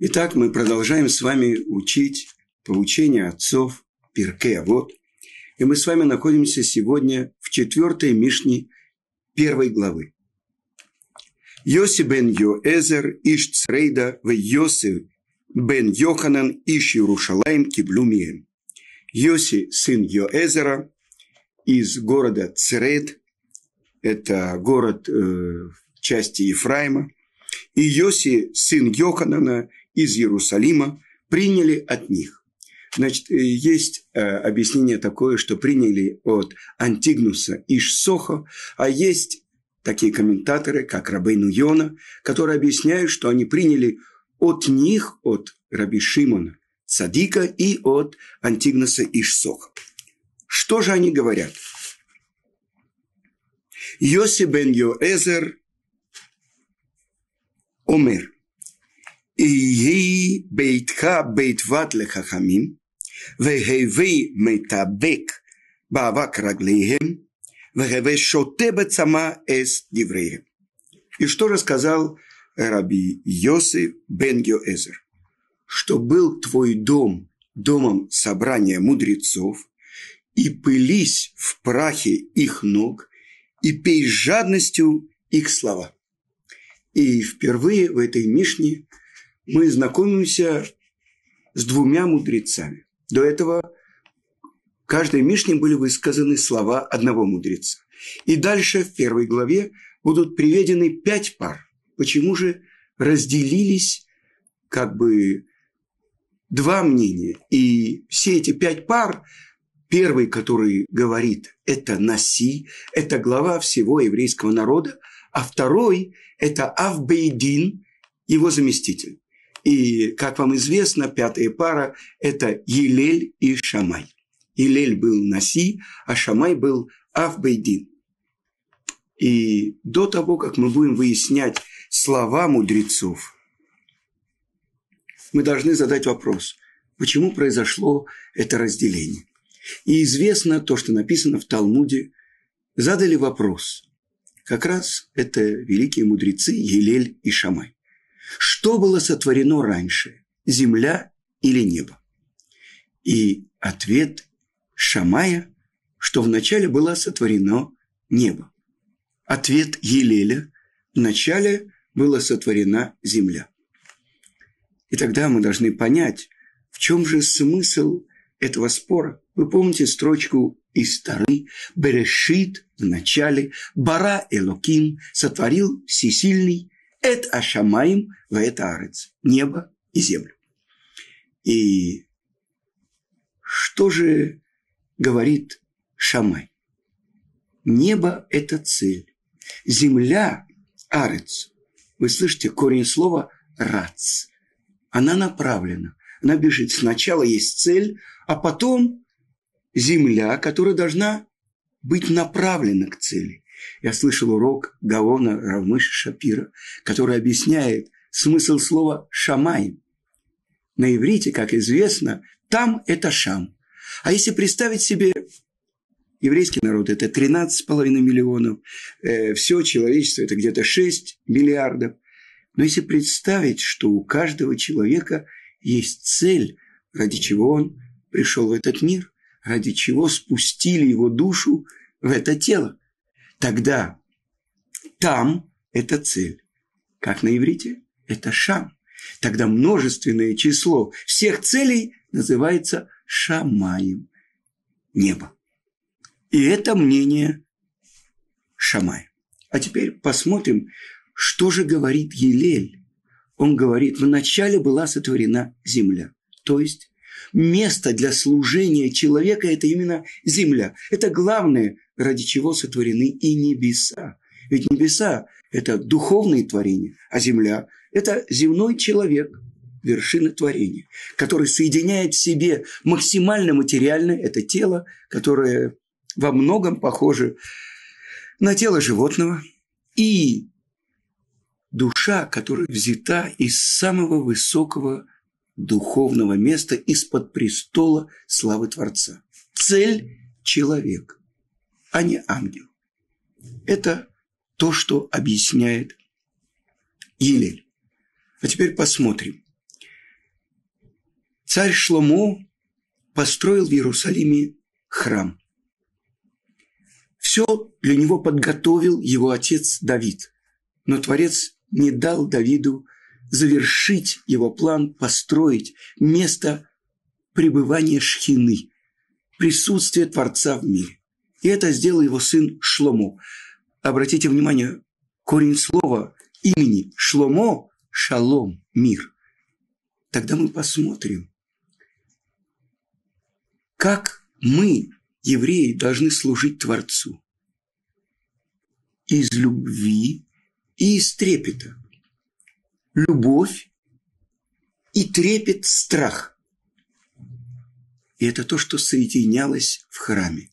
Итак, мы продолжаем с вами учить поучение отцов Пирке. Вот. И мы с вами находимся сегодня в четвертой Мишне первой главы. Йоси бен Йоэзер иш Црейда в Йоси бен Йоханан иш Иерушалаем киблумием. Йоси, сын Йоэзера, из города Црейд, это город э, части Ефраима, и Йоси, сын Йоханана, из Иерусалима приняли от них. Значит, э, есть э, объяснение такое, что приняли от Антигнуса и Шсоха, а есть такие комментаторы, как Рабейну Йона, которые объясняют, что они приняли от них, от Раби Шимона Садика и от Антигнуса и Шсоха. Что же они говорят? Йоси бен Йоэзер Омер – יהי ביתך בית בת לחכמים, והווי מתאבק באבק רגליהם, והווי שותה בצמא אס דבריהם. И что рассказал раби Йосиф бен Йоэзер? Что был твой дом домом собрания мудрецов, и пылись в прахе их ног, и пей жадностью их слова. И впервые в этой Мишне мы знакомимся с двумя мудрецами. До этого каждой Мишне были высказаны слова одного мудреца. И дальше в первой главе будут приведены пять пар. Почему же разделились как бы два мнения? И все эти пять пар, первый, который говорит, это Наси, это глава всего еврейского народа, а второй – это Авбейдин, его заместитель. И, как вам известно, пятая пара – это Елель и Шамай. Елель был Наси, а Шамай был Авбейдин. И до того, как мы будем выяснять слова мудрецов, мы должны задать вопрос, почему произошло это разделение. И известно то, что написано в Талмуде, задали вопрос. Как раз это великие мудрецы Елель и Шамай. Что было сотворено раньше, земля или небо? И ответ Шамая, что вначале было сотворено небо. Ответ Елеля, вначале была сотворена земля. И тогда мы должны понять, в чем же смысл этого спора. Вы помните строчку из Тары «Берешит» в начале «Бара Элоким» сотворил всесильный Эт Ашамаим в это арец. Небо и землю. И что же говорит Шамай? Небо – это цель. Земля – арец. Вы слышите корень слова «рац». Она направлена. Она бежит. Сначала есть цель, а потом земля, которая должна быть направлена к цели. Я слышал урок Гаона Равмыша Шапира, который объясняет смысл слова «шамай». На иврите, как известно, там это «шам». А если представить себе еврейский народ, это 13,5 миллионов, э, все человечество – это где-то 6 миллиардов. Но если представить, что у каждого человека есть цель, ради чего он пришел в этот мир, ради чего спустили его душу в это тело – тогда там – это цель. Как на иврите? Это шам. Тогда множественное число всех целей называется шамаем – небо. И это мнение Шамая. А теперь посмотрим, что же говорит Елель. Он говорит, вначале была сотворена земля. То есть место для служения человека – это именно земля. Это главное ради чего сотворены и небеса. Ведь небеса – это духовные творения, а земля – это земной человек, вершина творения, который соединяет в себе максимально материальное – это тело, которое во многом похоже на тело животного, и душа, которая взята из самого высокого духовного места, из-под престола славы Творца. Цель – человек а не ангел. Это то, что объясняет Елель. А теперь посмотрим. царь Шломо построил в Иерусалиме храм. Все для него подготовил его отец Давид. Но Творец не дал Давиду завершить его план, построить место пребывания Шхины, присутствие Творца в мире. И это сделал его сын Шломо. Обратите внимание, корень слова имени Шломо – шалом, мир. Тогда мы посмотрим, как мы, евреи, должны служить Творцу. Из любви и из трепета. Любовь и трепет страх. И это то, что соединялось в храме.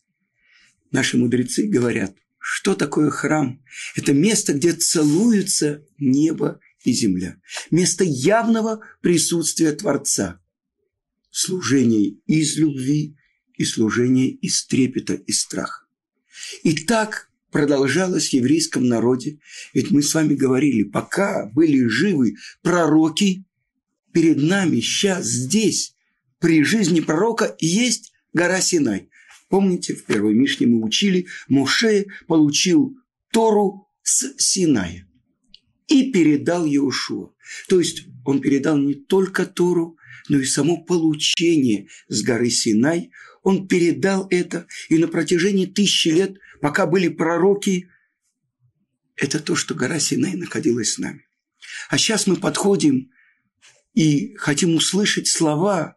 Наши мудрецы говорят, что такое храм? Это место, где целуются небо и земля. Место явного присутствия Творца. Служение из любви и служение из трепета и страха. И так продолжалось в еврейском народе. Ведь мы с вами говорили, пока были живы пророки, перед нами сейчас здесь, при жизни пророка, есть гора Синай. Помните, в первой Мишне мы учили, Моше получил Тору с Синая и передал Иешуа. То есть он передал не только Тору, но и само получение с горы Синай. Он передал это, и на протяжении тысячи лет, пока были пророки, это то, что гора Синай находилась с нами. А сейчас мы подходим и хотим услышать слова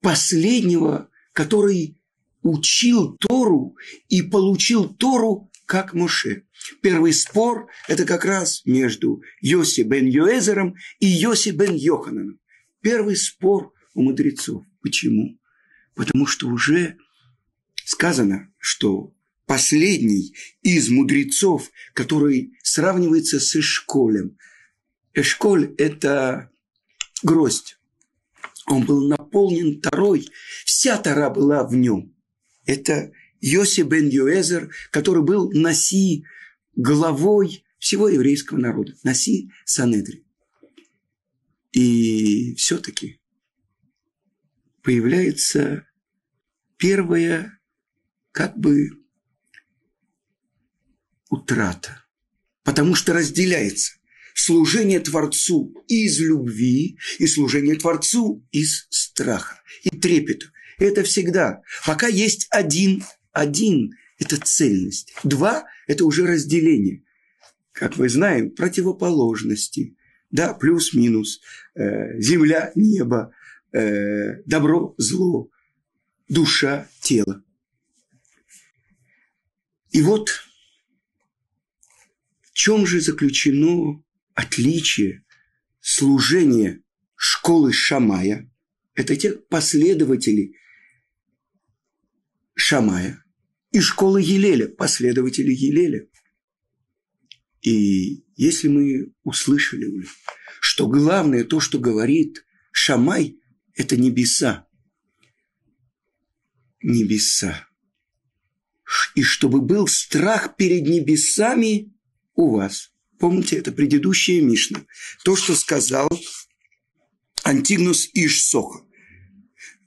последнего, который учил Тору и получил Тору как Моше. Первый спор – это как раз между Йоси бен Йоэзером и Йоси бен Йохананом. Первый спор у мудрецов. Почему? Потому что уже сказано, что последний из мудрецов, который сравнивается с Эшколем. Эшколь – это гроздь. Он был наполнен Тарой, вся Тара была в нем. Это Йоси бен Юэзер, который был Наси, главой всего еврейского народа, Наси Санедри. И все-таки появляется первая как бы утрата, потому что разделяется служение Творцу из любви и служение Творцу из страха и трепета. Это всегда. Пока есть один один – это цельность. Два – это уже разделение. Как мы знаем, противоположности. Да, плюс-минус. Э, земля, небо, э, добро, зло, душа, тело. И вот в чем же заключено отличие служения школы Шамая? Это те последователи Шамая, и школы Елеля, последователи Елеля. И если мы услышали что главное то, что говорит Шамай, это небеса. Небеса. И чтобы был страх перед небесами у вас. Помните, это предыдущая Мишна. То, что сказал Антигнус Ишсоха.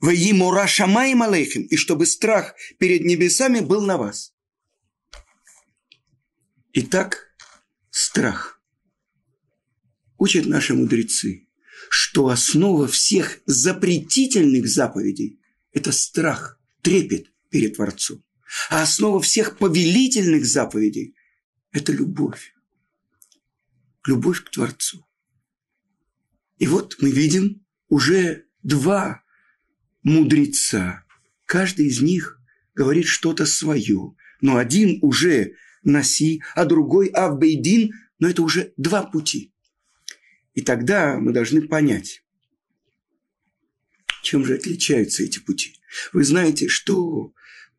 Ваимура шамаим алейхим, и чтобы страх перед небесами был на вас. Итак, страх. Учат наши мудрецы, что основа всех запретительных заповедей – это страх, трепет перед Творцом. А основа всех повелительных заповедей – это любовь. Любовь к Творцу. И вот мы видим уже два мудреца. Каждый из них говорит что-то свое. Но один уже Наси, а другой Авбейдин, но это уже два пути. И тогда мы должны понять, чем же отличаются эти пути. Вы знаете, что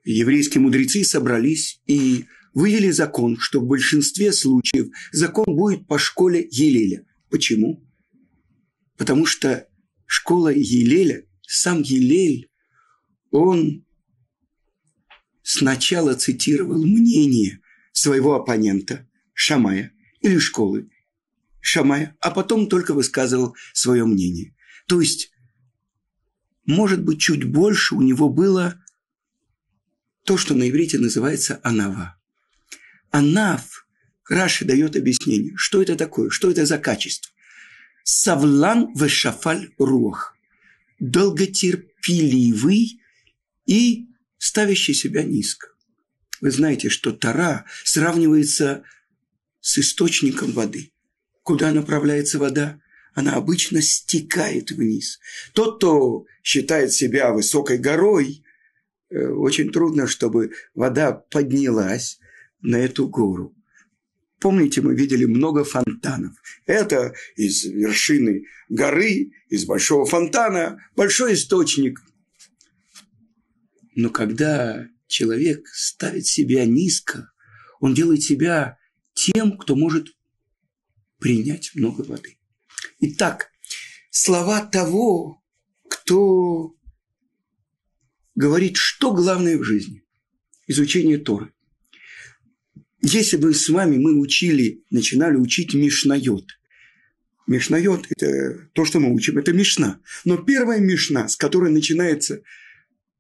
еврейские мудрецы собрались и вывели закон, что в большинстве случаев закон будет по школе Елеля. Почему? Потому что школа Елеля сам Елель, он сначала цитировал мнение своего оппонента Шамая или школы Шамая, а потом только высказывал свое мнение. То есть может быть, чуть больше у него было то, что на иврите называется анава. Анав, Раши дает объяснение, что это такое, что это за качество. Савлан вешафаль рух. Долготерпеливый и ставящий себя низко. Вы знаете, что Тара сравнивается с источником воды. Куда направляется вода? Она обычно стекает вниз. Тот, кто считает себя высокой горой, э, очень трудно, чтобы вода поднялась на эту гору. Помните, мы видели много фонтанов. Это из вершины горы, из большого фонтана, большой источник. Но когда человек ставит себя низко, он делает себя тем, кто может принять много воды. Итак, слова того, кто говорит, что главное в жизни. Изучение Торы. Если бы с вами мы учили, начинали учить Мишнайот. Мишнайот – это то, что мы учим, это Мишна. Но первая Мишна, с которой начинается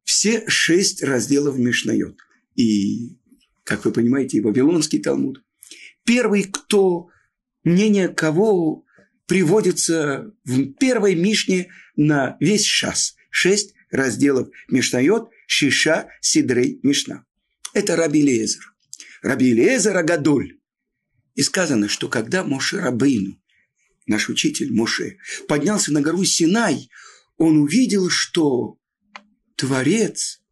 все шесть разделов Мишнайот. И, как вы понимаете, и Вавилонский Талмуд. Первый, кто, мнение кого приводится в первой Мишне на весь шас. Шесть разделов Мишнайот, Шиша, Сидрей, Мишна. Это Раби Лезер. Раби Лезер Агадоль. И сказано, что когда Моше Рабейну, наш учитель Моше, поднялся на гору Синай, он увидел, что Творец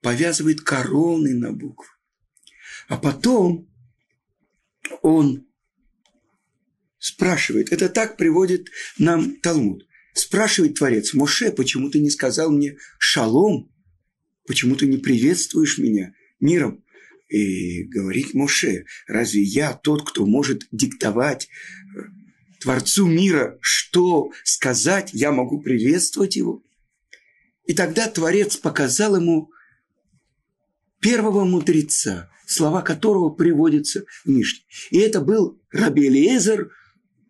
повязывает короны на буквы. А потом он спрашивает, это так приводит нам Талмуд, спрашивает Творец, Моше, почему ты не сказал мне шалом, почему ты не приветствуешь меня миром? И говорит Моше, разве я тот, кто может диктовать э, Творцу мира, что сказать, я могу приветствовать его? И тогда Творец показал ему первого мудреца, слова которого приводятся в Мишне. И это был Рабелиезер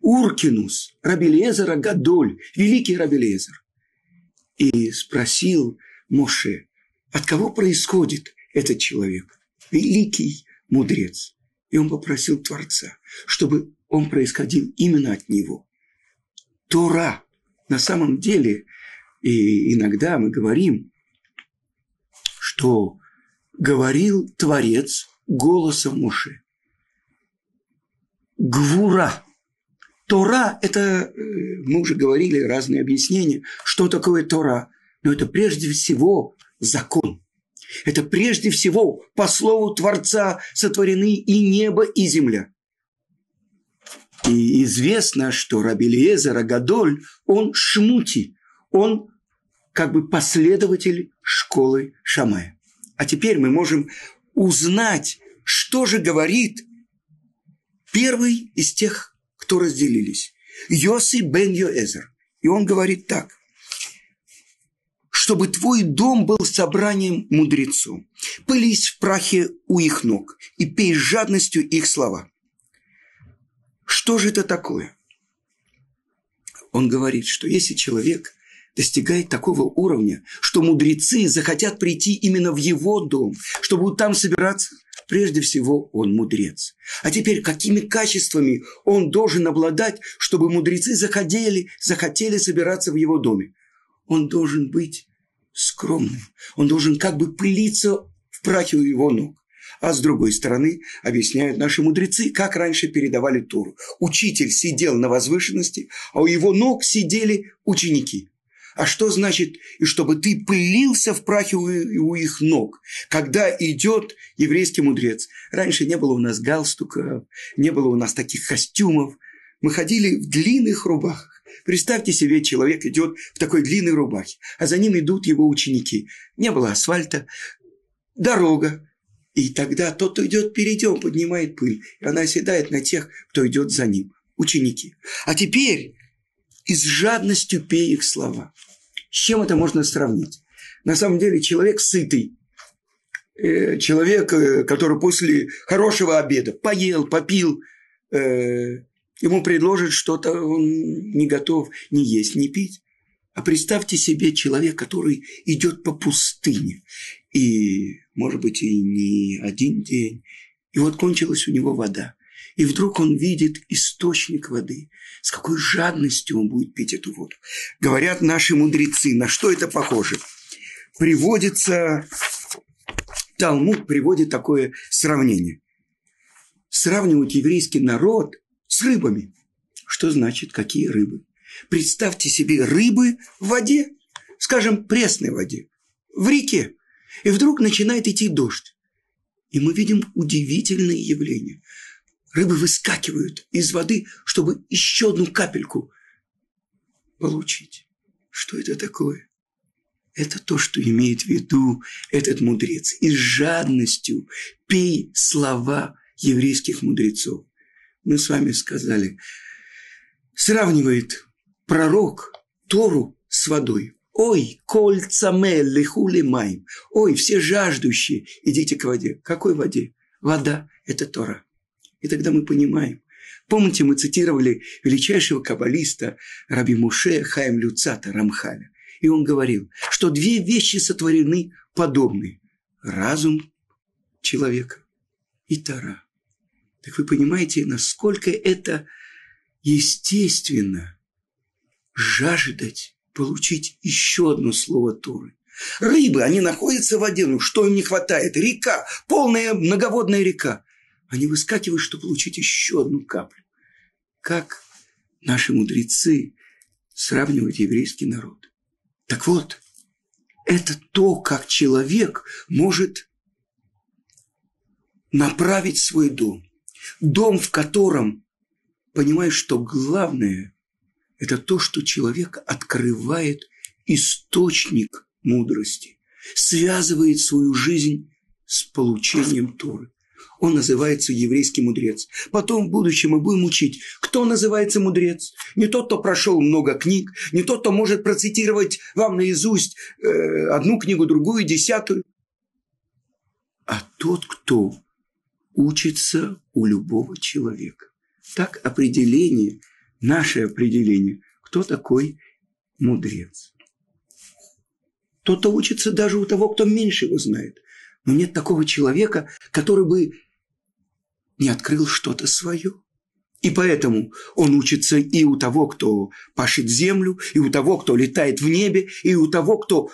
Уркинус, Рабелиезер Агадоль, великий Рабелиезер. И спросил Моше, от кого происходит этот человек? Великий мудрец. И он попросил Творца, чтобы он происходил именно от него. Тора на самом деле – и иногда мы говорим, что говорил Творец голосом Муше. Гвура. Тора – это, э, мы уже говорили, разные объяснения, что такое Тора. Но это прежде всего закон. Это прежде всего по слову Творца сотворены и небо, и земля. И известно, что Раби Лиезер Гадоль, он шмути, он как бы последователь школы Шамая. А теперь мы можем узнать, что же говорит первый из тех, кто разделились. Йоси бен Йоэзер. И он говорит так. Чтобы твой дом был собранием мудрецов. Пылись в прахе у их ног и пей жадностью их слова. Что же это такое? Он говорит, что если человек достигает такого уровня, что мудрецы захотят прийти именно в его дом, чтобы там собираться. Прежде всего, он мудрец. А теперь, какими качествами он должен обладать, чтобы мудрецы захотели, захотели собираться в его доме? Он должен быть скромным. Он должен как бы пылиться в прахе у его ног. А с другой стороны, объясняют наши мудрецы, как раньше передавали Тору. Учитель сидел на возвышенности, а у его ног сидели ученики. А что значит, и чтобы ты пылился в прахе у, у их ног, когда идет еврейский мудрец? Раньше не было у нас галстуков, не было у нас таких костюмов. Мы ходили в длинных рубахах. Представьте себе, человек идет в такой длинной рубахе, а за ним идут его ученики. Не было асфальта, дорога. И тогда тот, кто идет впереди, он поднимает пыль. И она оседает на тех, кто идет за ним. Ученики. А теперь и с жадностью пей их слова. С чем это можно сравнить? На самом деле человек сытый, э, человек, э, который после хорошего обеда поел, попил, э, ему предложат что-то, он не готов ни есть, ни пить. А представьте себе человек, который идет по пустыне. И, может быть, и не один день. И вот кончилась у него вода. И вдруг он видит источник воды. С какой жадностью он будет пить эту воду. Говорят наши мудрецы, на что это похоже. Приводится, Талмуд приводит такое сравнение. Сравнивают еврейский народ с рыбами. Что значит, какие рыбы? Представьте себе рыбы в воде, скажем, пресной воде, в реке. И вдруг начинает идти дождь. И мы видим удивительные явления. Рыбы выскакивают из воды, чтобы еще одну капельку получить. Что это такое? Это то, что имеет в виду этот мудрец. И с жадностью пей слова еврейских мудрецов. Мы с вами сказали, сравнивает пророк Тору с водой. Ой, кольца лихули майм. Ой, все жаждущие, идите к воде. Какой воде? Вода – это Тора. И тогда мы понимаем. Помните, мы цитировали величайшего каббалиста Раби Муше Хаим Люцата Рамхаля. И он говорил, что две вещи сотворены подобные. Разум человека и Тора. Так вы понимаете, насколько это естественно жаждать получить еще одно слово Торы. Рыбы, они находятся в воде, ну что им не хватает? Река, полная многоводная река. Они выскакивают, чтобы получить еще одну каплю. Как наши мудрецы сравнивают еврейский народ. Так вот, это то, как человек может направить свой дом. Дом, в котором понимаешь, что главное – это то, что человек открывает источник мудрости, связывает свою жизнь с получением Торы. Он называется еврейский мудрец. Потом в будущем мы будем учить, кто называется мудрец. Не тот, кто прошел много книг, не тот, кто может процитировать вам наизусть э, одну книгу, другую, десятую, а тот, кто учится у любого человека. Так определение, наше определение, кто такой мудрец. Кто-то учится даже у того, кто меньше его знает. Но нет такого человека, который бы не открыл что-то свое. И поэтому он учится и у того, кто пашет землю, и у того, кто летает в небе, и у того, кто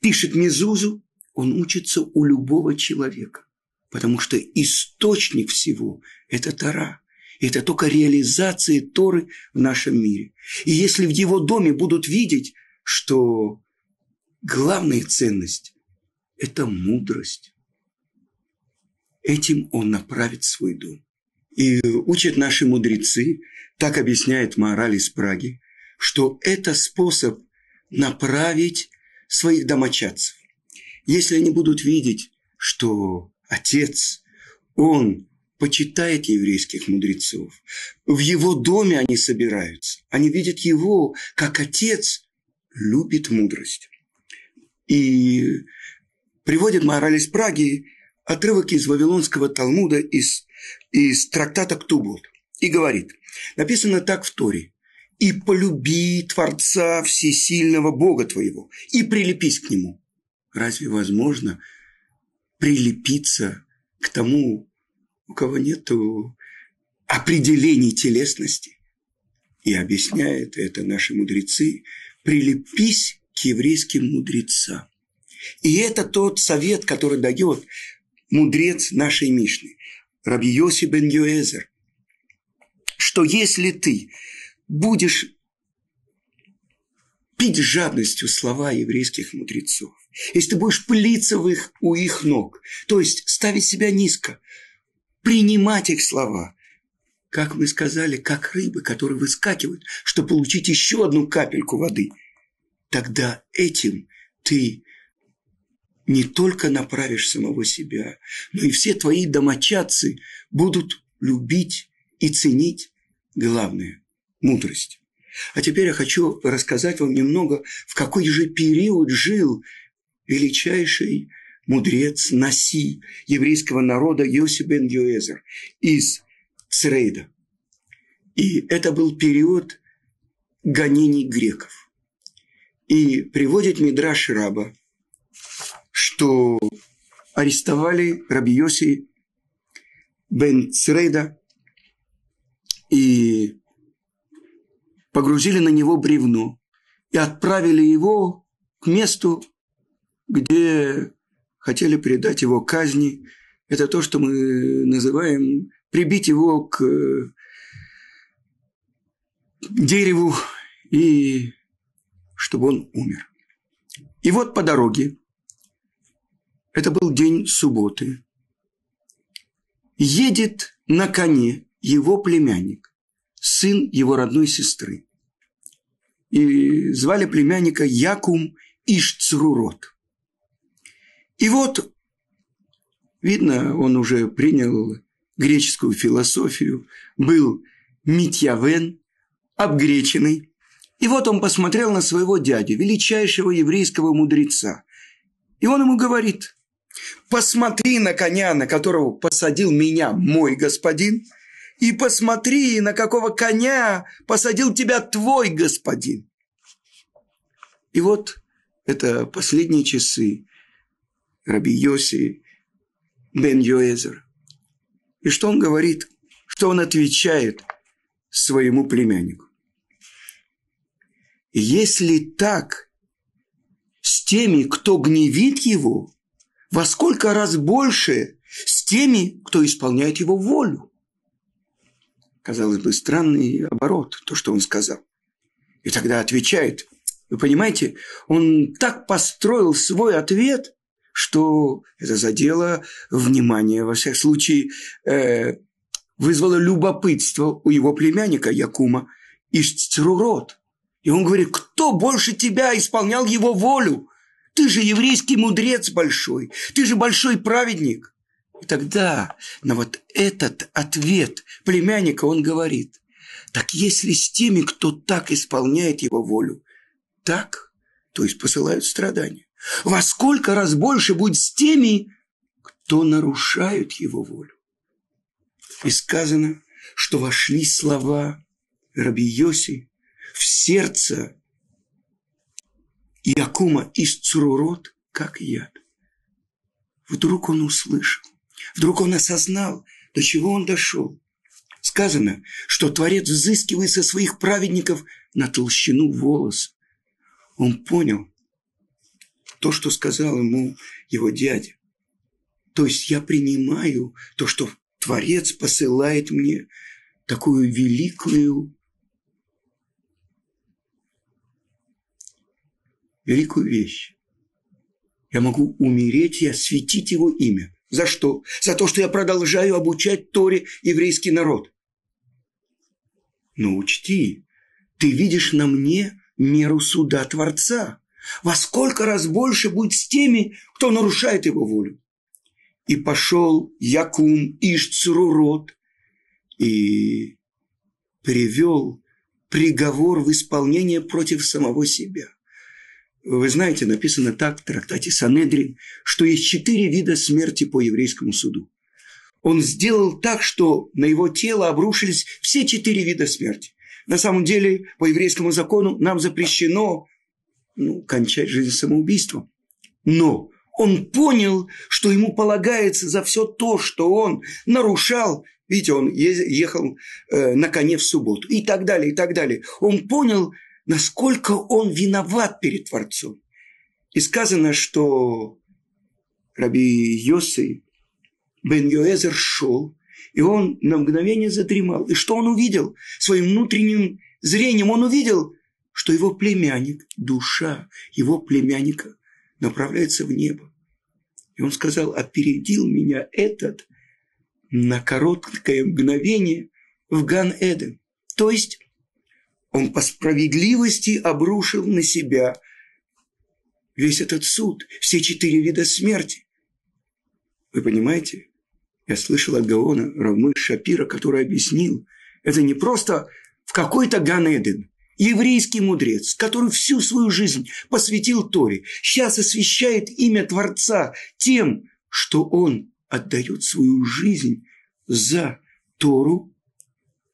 пишет мезузу. Он учится у любого человека. Потому что источник всего – это Тара. Это только реализация Торы в нашем мире. И если в его доме будут видеть, что главная ценность – это мудрость, этим он направит свой дом. И учат наши мудрецы, так объясняет мораль из Праги, что это способ направить своих домочадцев. Если они будут видеть, что отец, он почитает еврейских мудрецов. В его доме они собираются. Они видят его, как отец любит мудрость. И приводит мораль из Праги отрывок из Вавилонского Талмуда, из, из трактата Ктубот. И говорит, написано так в Торе. «И полюби Творца Всесильного Бога твоего, и прилепись к Нему». Разве возможно прилепиться к тому у кого нет определений телесности. И объясняет это наши мудрецы, прилепись к еврейским мудрецам. И это тот совет, который дает мудрец нашей Мишны, Раби Йоси бен Йоэзер, что если ты будешь пить жадностью слова еврейских мудрецов, если ты будешь пылиться в их, у их ног, то есть ставить себя низко, принимать их слова. Как мы сказали, как рыбы, которые выскакивают, чтобы получить еще одну капельку воды. Тогда этим ты не только направишь самого себя, но и все твои домочадцы будут любить и ценить главное – мудрость. А теперь я хочу рассказать вам немного, в какой же период жил величайший мудрец Наси еврейского народа Йосиф бен Йоэзер из Црейда. И это был период гонений греков. И приводит Мидраш Раба, что арестовали Раби Йоси бен Црейда и погрузили на него бревно и отправили его к месту, где хотели передать его казни. Это то, что мы называем прибить его к дереву и чтобы он умер. И вот по дороге, это был день субботы, едет на коне его племянник, сын его родной сестры. И звали племянника Якум Ишцрурот. И вот, видно, он уже принял греческую философию, был Митьявен, обгреченный. И вот он посмотрел на своего дядю, величайшего еврейского мудреца. И он ему говорит, посмотри на коня, на которого посадил меня мой господин, и посмотри, на какого коня посадил тебя твой господин. И вот это последние часы Раби Йоси бен Йоэзер. И что он говорит? Что он отвечает своему племяннику? Если так с теми, кто гневит его, во сколько раз больше с теми, кто исполняет его волю. Казалось бы, странный оборот, то, что он сказал. И тогда отвечает. Вы понимаете, он так построил свой ответ, что это задело внимание, во всяком случае, э, вызвало любопытство у его племянника Якума из Црурот. И он говорит, кто больше тебя исполнял его волю? Ты же еврейский мудрец большой, ты же большой праведник. И тогда на вот этот ответ племянника он говорит, так если с теми, кто так исполняет его волю, так, то есть посылают страдания, во сколько раз больше будет с теми, кто нарушают его волю. И сказано, что вошли слова Раби Йоси в сердце Якума из Цурурот, как яд. Вдруг он услышал, вдруг он осознал, до чего он дошел. Сказано, что Творец взыскивает со своих праведников на толщину волос. Он понял то, что сказал ему его дядя. То есть я принимаю то, что Творец посылает мне такую великую великую вещь. Я могу умереть и осветить его имя. За что? За то, что я продолжаю обучать Торе еврейский народ. Но учти, ты видишь на мне меру суда Творца. Во сколько раз больше будет с теми, кто нарушает его волю. И пошел Якум Ишцрурот и привел приговор в исполнение против самого себя – вы знаете, написано так в трактате Санедрин, что есть четыре вида смерти по еврейскому суду. Он сделал так, что на его тело обрушились все четыре вида смерти. На самом деле, по еврейскому закону нам запрещено ну, кончать жизнь самоубийством. Но он понял, что ему полагается за все то, что он нарушал. Видите, он ехал э, на коне в субботу и так далее, и так далее. Он понял, насколько он виноват перед Творцом. И сказано, что Раби Йоси бен Йоэзер шел, и он на мгновение задремал. И что он увидел? Своим внутренним зрением он увидел, что его племянник, душа его племянника направляется в небо. И он сказал, опередил меня этот на короткое мгновение в Ган-Эден. То есть он по справедливости обрушил на себя весь этот суд, все четыре вида смерти. Вы понимаете? Я слышал от Гаона Равмы Шапира, который объяснил, это не просто в какой-то Ганеден, еврейский мудрец, который всю свою жизнь посвятил Торе, сейчас освещает имя Творца тем, что он отдает свою жизнь за Тору.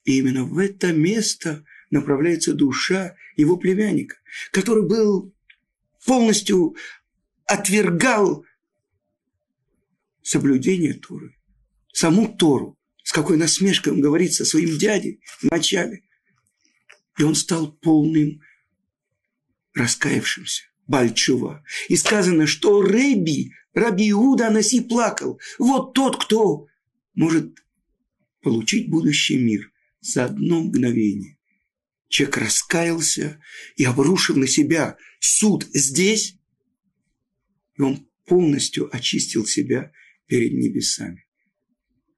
И именно в это место направляется душа его племянника, который был полностью отвергал соблюдение Торы, саму Тору, с какой насмешкой он говорит со своим дядей в начале. И он стал полным раскаявшимся, Бальчува. И сказано, что Рэби, Раби Иуда Анаси плакал. Вот тот, кто может получить будущий мир за одно мгновение. Человек раскаялся и обрушил на себя суд здесь, и он полностью очистил себя перед небесами.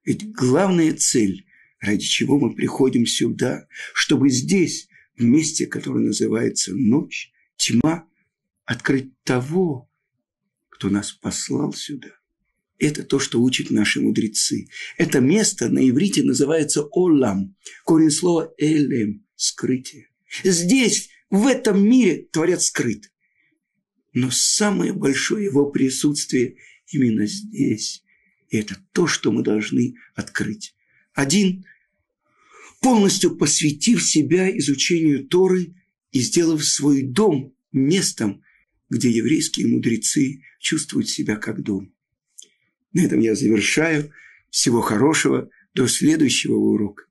Ведь главная цель, ради чего мы приходим сюда, чтобы здесь, в месте, которое называется ночь, тьма, открыть того, кто нас послал сюда. Это то, что учат наши мудрецы. Это место на иврите называется Олам. Корень слова Элем – скрытие. Здесь, в этом мире, Творец скрыт. Но самое большое его присутствие именно здесь. И это то, что мы должны открыть. Один, полностью посвятив себя изучению Торы и сделав свой дом местом, где еврейские мудрецы чувствуют себя как дом. На этом я завершаю. Всего хорошего. До следующего урока.